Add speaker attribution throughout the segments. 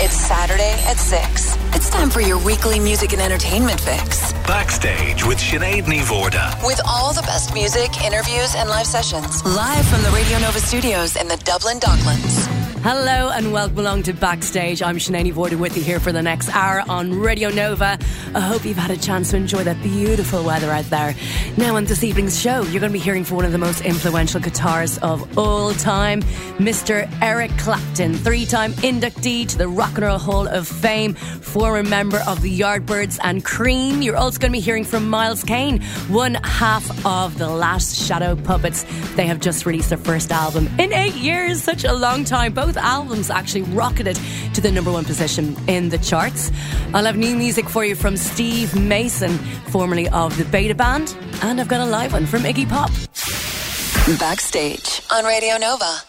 Speaker 1: It's Saturday at 6. It's time for your weekly music and entertainment fix.
Speaker 2: Backstage with Sinéad Ní Mhórdha.
Speaker 1: With all the best music, interviews, and live sessions. Live from the Radio Nova studios in the Dublin Docklands.
Speaker 3: Hello and welcome along to Backstage. I'm Sinead Mhórdha with you here for the next hour on Radio Nova. I hope you've had a chance to enjoy that beautiful weather out there. Now, on this evening's show, you're going to be hearing from one of the most influential guitarists of all time, Mr. Eric Clapton, three time inductee to the Rock and Roll Hall of Fame, former member of the Yardbirds and Cream. You're also going to be hearing from Miles Kane, one half of the Last Shadow Puppets. They have just released their first album in eight years, such a long time. Both albums actually rocketed to the number one position in the charts. I'll have new music for you from Steve Mason, formerly of the Beta Band, and I've got a live one from Iggy Pop.
Speaker 1: Backstage on Radio Nova.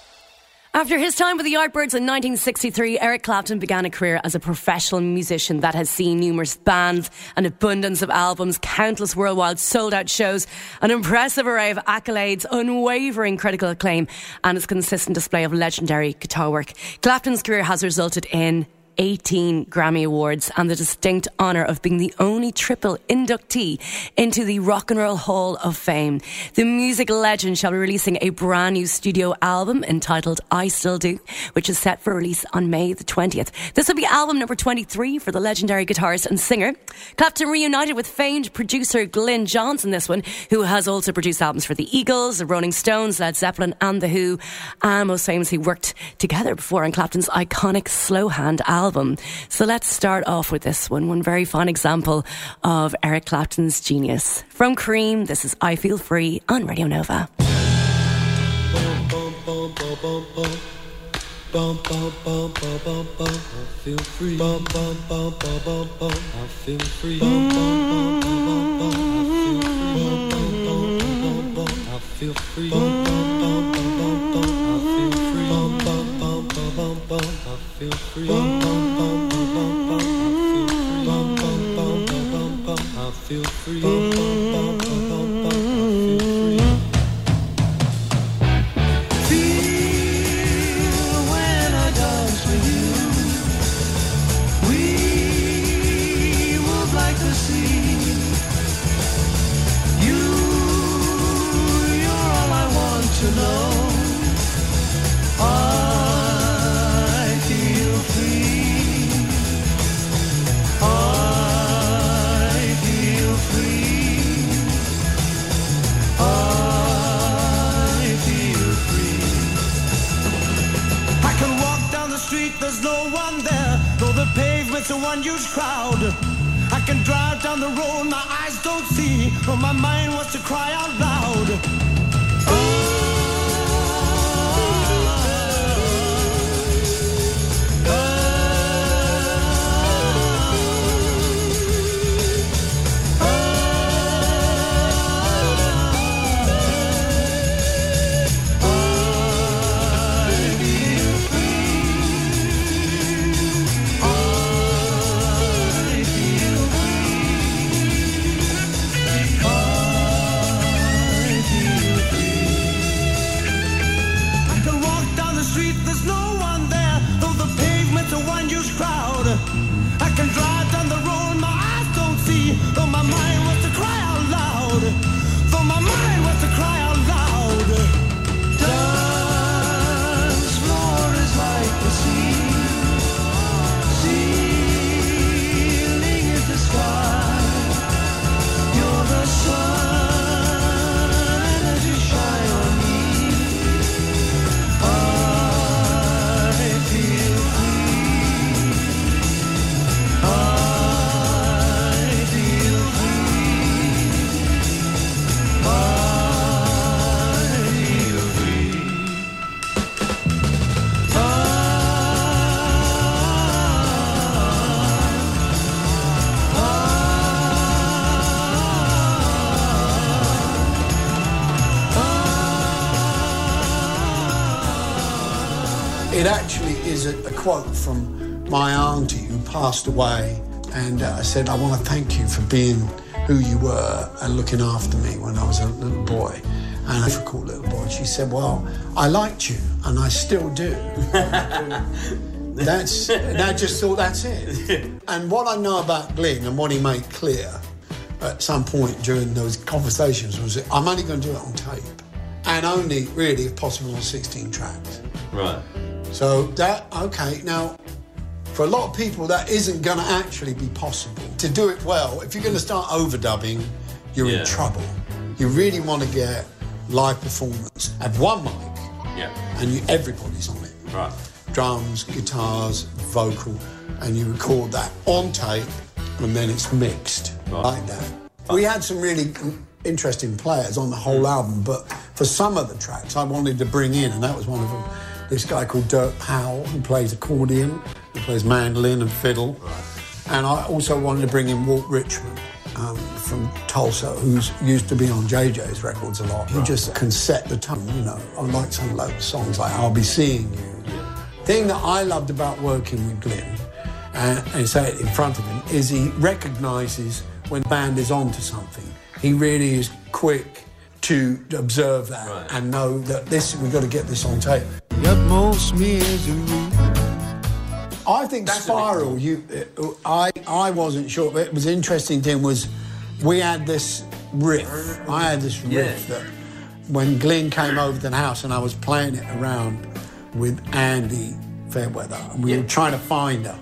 Speaker 3: After his time with the Yardbirds in 1963, Eric Clapton began a career as a professional musician that has seen numerous bands, an abundance of albums, countless worldwide sold out shows, an impressive array of accolades, unwavering critical acclaim, and his consistent display of legendary guitar work. Clapton's career has resulted in 18 Grammy Awards and the distinct honour of being the only triple inductee into the Rock and Roll Hall of Fame. The music legend shall be releasing a brand new studio album entitled I Still Do, which is set for release on May the 20th. This will be album number 23 for the legendary guitarist and singer. Clapton reunited with famed producer Glyn Johns on this one, who has also produced albums for the Eagles, the Rolling Stones, Led Zeppelin, and The Who, and most famously worked together before on Clapton's iconic Slow Hand album album. So let's start off with this one, one very fine example of Eric Clapton's genius. From Cream, this is I Feel Free on Radio Nova. Bum bum bum bum bum bum. I feel free. Bum bum bum bum bum bum. I feel free. Bum bum bum bum bum bum. I feel free. Bum bum bum bum bum bum. I feel free. Bum bum bum bum bum bum. I feel free.
Speaker 4: Down the road, my eyes don't see, but my mind wants to cry out loud. Quote from my auntie who passed away. And uh, I said, I want to thank you for being who you were and looking after me when I was a little boy, and a difficult little boy. She said, Well, I liked you, and I still do. That's and I just thought that's it. And what I know about Glyn and what he made clear at some point during those conversations was I'm only going to do it on tape, and only really, if possible, on 16 tracks.
Speaker 5: Right.
Speaker 4: So that okay now. For a lot of people, that isn't going to actually be possible. To do it well, if you're going to start overdubbing, you're
Speaker 5: Yeah.
Speaker 4: in trouble. You really want to get live performance. Have one mic,
Speaker 5: Yeah.
Speaker 4: and you, everybody's on it
Speaker 5: Right.
Speaker 4: drums, guitars, vocal, and you record that on tape, and then it's mixed
Speaker 5: Right.
Speaker 4: like that. We had some really interesting players on the whole hmm. album, but for some of the tracks, I wanted to bring in, and that was one of them. This guy called Dirk Powell, who plays accordion, who plays mandolin and fiddle, and I also wanted to bring in Walt Richmond. Um, from Tulsa, who's used to be on JJ's records a lot. He just can set the tone, you know. I like some like songs like "I'll Be Seeing You," thing that I loved about working with Glyn and, and say it in front of him is he recognises when the band is onto something. He really is quick to observe that
Speaker 5: Right.
Speaker 4: and know that this we've got to get this on tape. I think
Speaker 5: That's
Speaker 4: Spiral. You, uh, I, I wasn't sure, but it was interesting. Thing was, we had this riff. I had this riff
Speaker 5: Yeah.
Speaker 4: that when Glyn came over to the house and I was playing it around with Andy Fairweather, and we were trying to find her.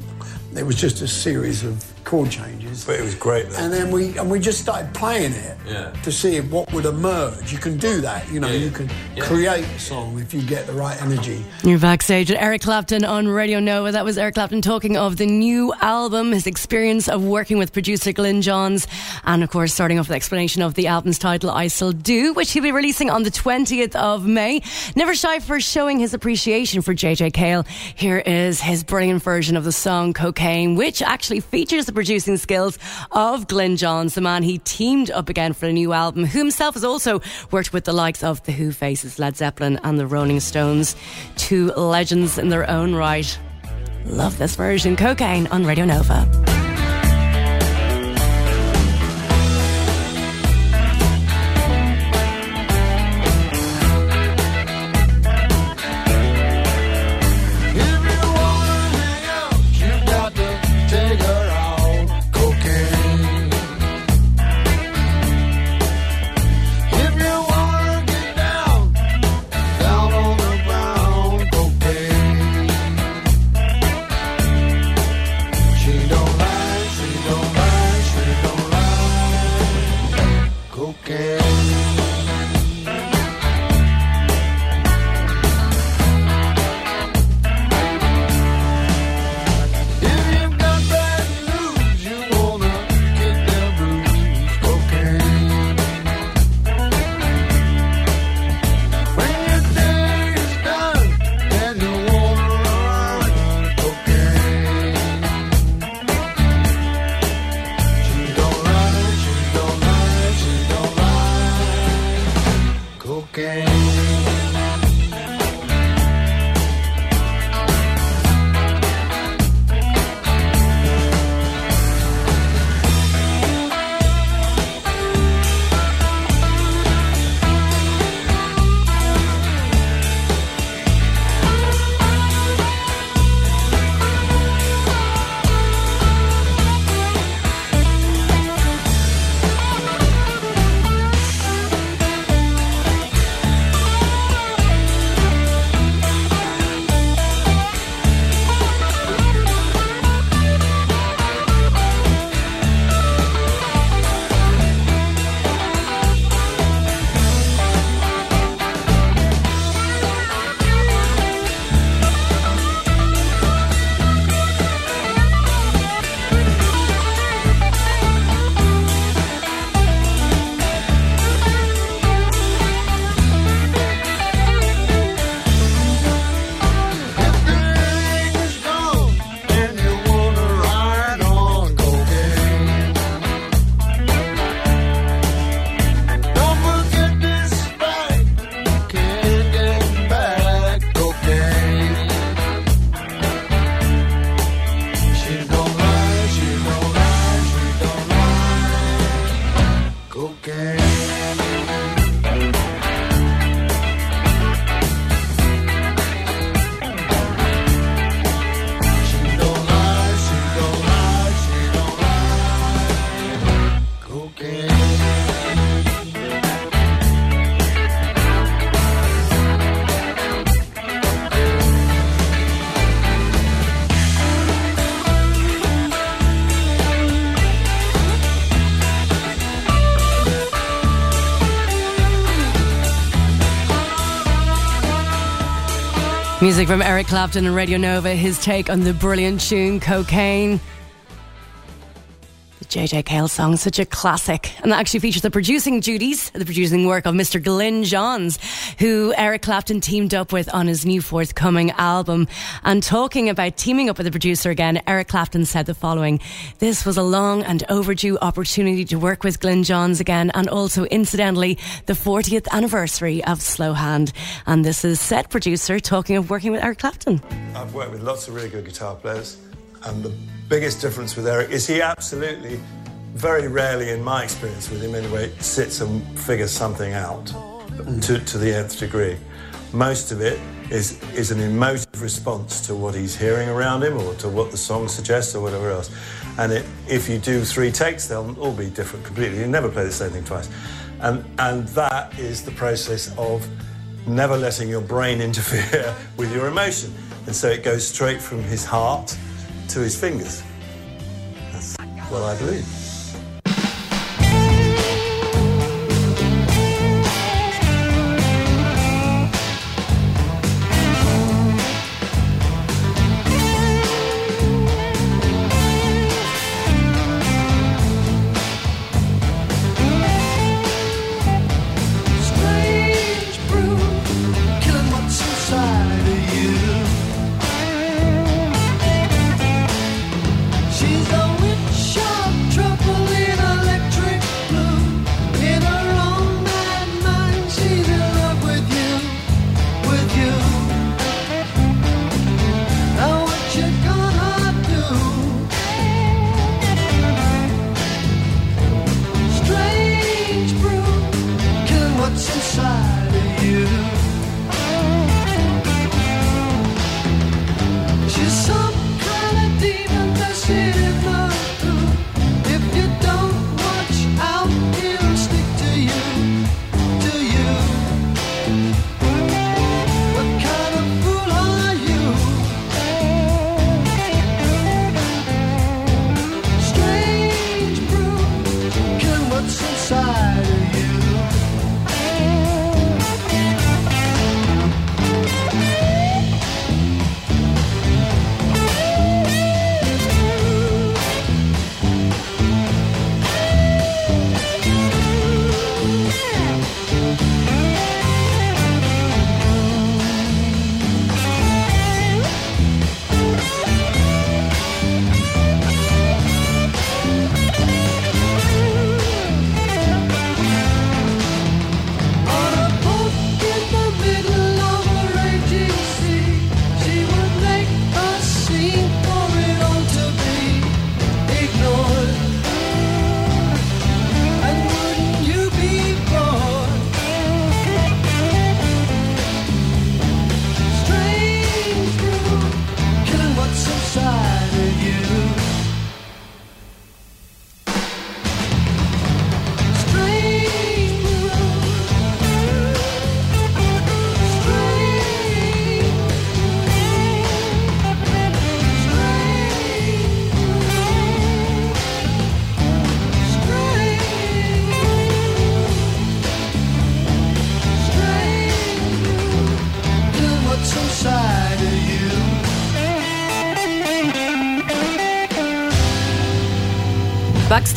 Speaker 4: It was just a series of chord changes.
Speaker 6: But it was great. Though.
Speaker 4: And then we and we just started playing it
Speaker 5: Yeah.
Speaker 4: to see what would emerge. You can do that, you know.
Speaker 5: Yeah.
Speaker 4: You can
Speaker 5: Yeah.
Speaker 4: create a song if you get the right energy.
Speaker 3: You're backstage at Eric Clapton on Radio Nova. That was Eric Clapton talking of the new album, his experience of working with producer Glyn Johns, and of course, starting off with explanation of the album's title, I Still Do, which he'll be releasing on the 20th of May. Never shy for showing his appreciation for JJ Cale. Here is his brilliant version of the song Cocaine, which actually features the producing skills of Glyn Johns, the man he teamed up again for a new album, who himself has also worked with the likes of The Who Faces, Led Zeppelin, and the Rolling Stones. Two legends in their own right. Love this version. Cocaine on Radio Nova. Music from Eric Clapton and Radio Nova, his take on the brilliant tune Cocaine. JJ Cale song, such a classic. And that actually features the producing duties, the producing work of Mr. Glyn Johns, who Eric Clapton teamed up with on his new forthcoming album. And talking about teaming up with the producer again, Eric Clapton said the following This was a long and overdue opportunity to work with Glyn Johns again, and also, incidentally, the 40th anniversary of Slow Hand. And this is set producer talking of working with Eric Clapton.
Speaker 5: I've worked with lots of really good guitar players, and the biggest difference with Eric is he absolutely, very rarely in my experience with him anyway, sits and figures something out to, to the nth degree. Most of it is, is an emotive response to what he's hearing around him or to what the song suggests or whatever else. And it, if you do three takes, they'll all be different completely. You never play the same thing twice. And, and that is the process of never letting your brain interfere with your emotion. And so it goes straight from his heart to his fingers. That's what I believe.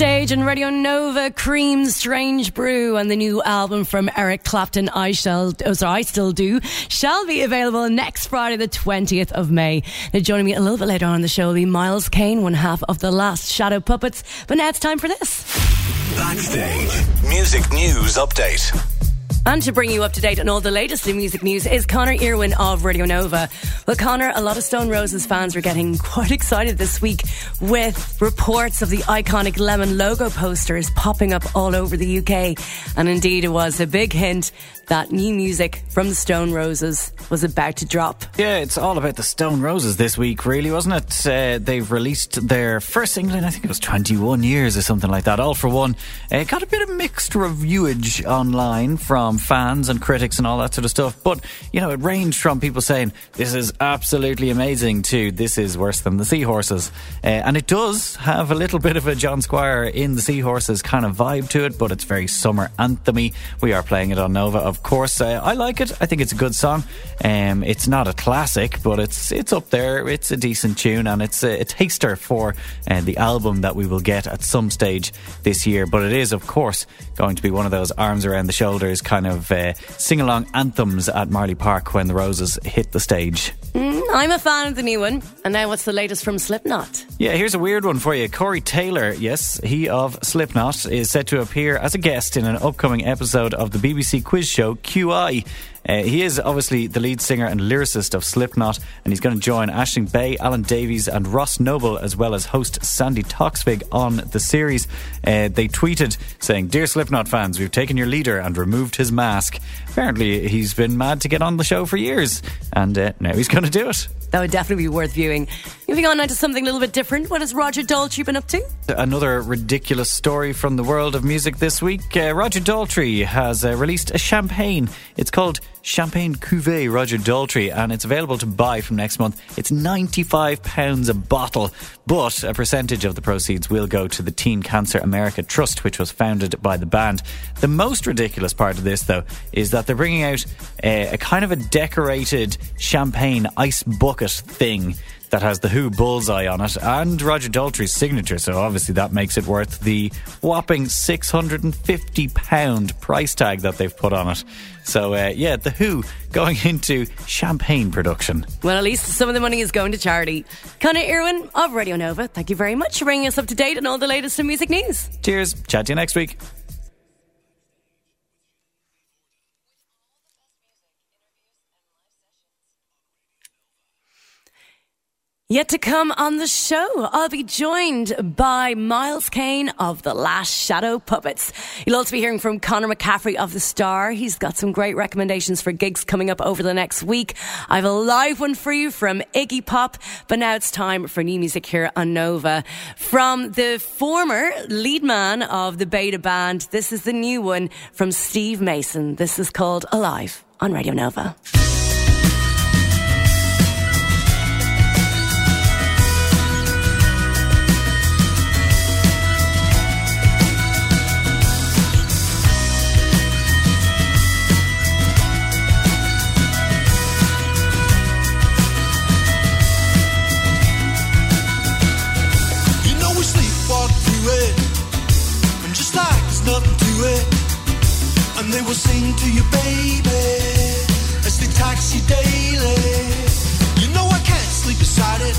Speaker 3: Backstage and Radio Nova, Cream Strange Brew, and the new album from Eric Clapton, I Shall, oh, sorry, I Still Do, shall be available next Friday, the 20th of May. Now, joining me a little bit later on in the show will be Miles Kane, one half of the last Shadow Puppets. But now it's time for this.
Speaker 2: Backstage. Music news update.
Speaker 3: And to bring you up to date on all the latest in music news is Connor Irwin of Radio Nova. Well, Connor, a lot of Stone Roses fans are getting quite excited this week with reports of the iconic Lemon logo posters popping up all over the UK. And indeed, it was a big hint that new music from the Stone Roses was about to drop.
Speaker 6: Yeah, it's all about the Stone Roses this week, really, wasn't it? Uh, they've released their first single in, I think it was 21 years or something like that, All for One. Uh, got a bit of mixed reviewage online from fans and critics and all that sort of stuff. But, you know, it ranged from people saying, this is absolutely amazing to this is worse than the Seahorses. Uh, and it does have a little bit of a John Squire in the Seahorses kind of vibe to it, but it's very summer anthemy. We are playing it on Nova, of course. Uh, I like it. I think it's a good song. Um, it's not a classic, but it's it's up there. It's a decent tune, and it's a, a taster for uh, the album that we will get at some stage this year. But it is, of course, going to be one of those arms around the shoulders kind of uh, sing along anthems at Marlay Park when the Roses hit the stage.
Speaker 3: Mm, I'm a fan of the new one. And now, what's the latest from Slipknot?
Speaker 6: Yeah, here's a weird one for you. Corey Taylor, yes, he of Slipknot, is set to appear as a guest in an upcoming episode of the BBC quiz show QI. Uh, he is obviously the lead singer and lyricist of Slipknot, and he's going to join Aisling Bea, Alan Davies, and Ross Noble, as well as host Sandi Toksvig on the series. Uh, they tweeted saying, Dear Slipknot fans, we've taken your leader and removed his mask. Apparently, he's been mad to get on the show for years, and uh, now he's going to do it.
Speaker 3: That would definitely be worth viewing. Moving on now to something a little bit different. What has Roger Daltrey been up to?
Speaker 6: Another ridiculous story from the world of music this week. Uh, Roger Daltrey has uh, released a champagne. It's called Champagne Cuvée Roger Daltrey, and it's available to buy from next month. It's £95 a bottle, but a percentage of the proceeds will go to the Teen Cancer America Trust, which was founded by the band. The most ridiculous part of this, though, is that they're bringing out a, a kind of a decorated champagne ice bucket thing that has the Who bullseye on it and Roger Daltrey's signature. So obviously that makes it worth the whopping £650 price tag that they've put on it. So uh, yeah, the Who going into champagne production.
Speaker 3: Well, at least some of the money is going to charity. Connor Irwin of Radio Nova, thank you very much for bringing us up to date on all the latest in music news.
Speaker 6: Cheers. Chat to you next week.
Speaker 3: Yet to come on the show, I'll be joined by Miles Kane of The Last Shadow Puppets. You'll also be hearing from Connor McCaffrey of The Star. He's got some great recommendations for gigs coming up over the next week. I have a live one for you from Iggy Pop, but now it's time for new music here on Nova. From the former lead man of the Beta Band, this is the new one from Steve Mason. This is called Alive on Radio Nova.
Speaker 7: They will sing to you, baby, as they taxi daily. You know I can't sleep beside it,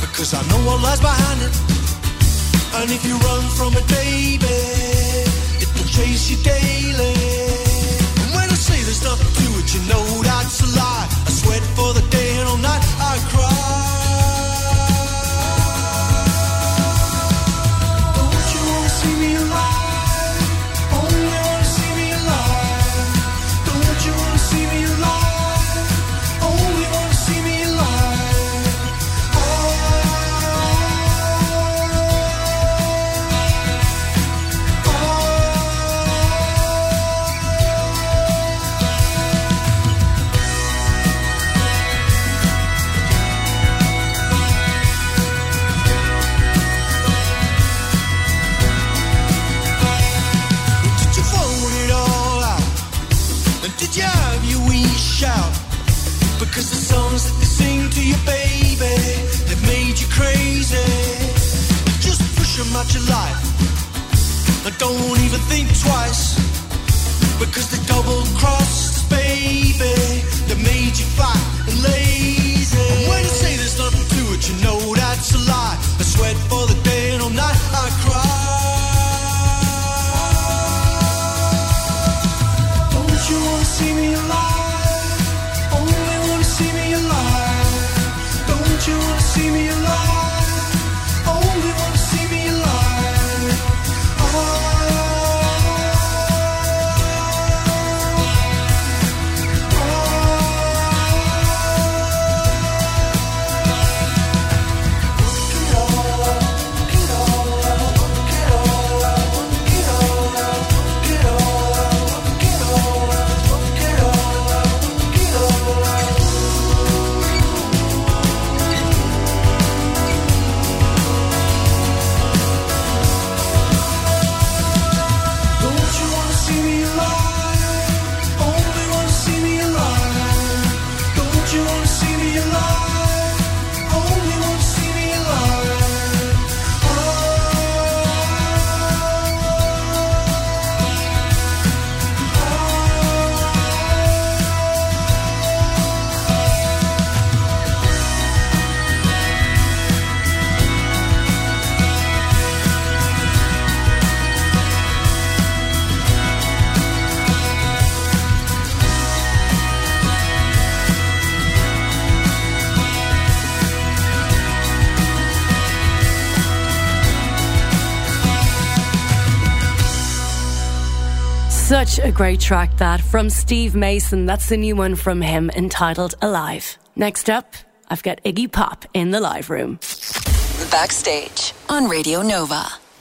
Speaker 7: because I know what lies behind it, and if you run from it, baby, it will chase you daily. And when I say there's nothing to it, you know that's a lie. I sweat for the day and all night I cry. Think twice. Because they double crossed, baby. They made you fat
Speaker 3: Such a great track that from Steve Mason. That's the new one from him entitled Alive. Next up, I've got Iggy Pop in the live room.
Speaker 1: Backstage on Radio Nova.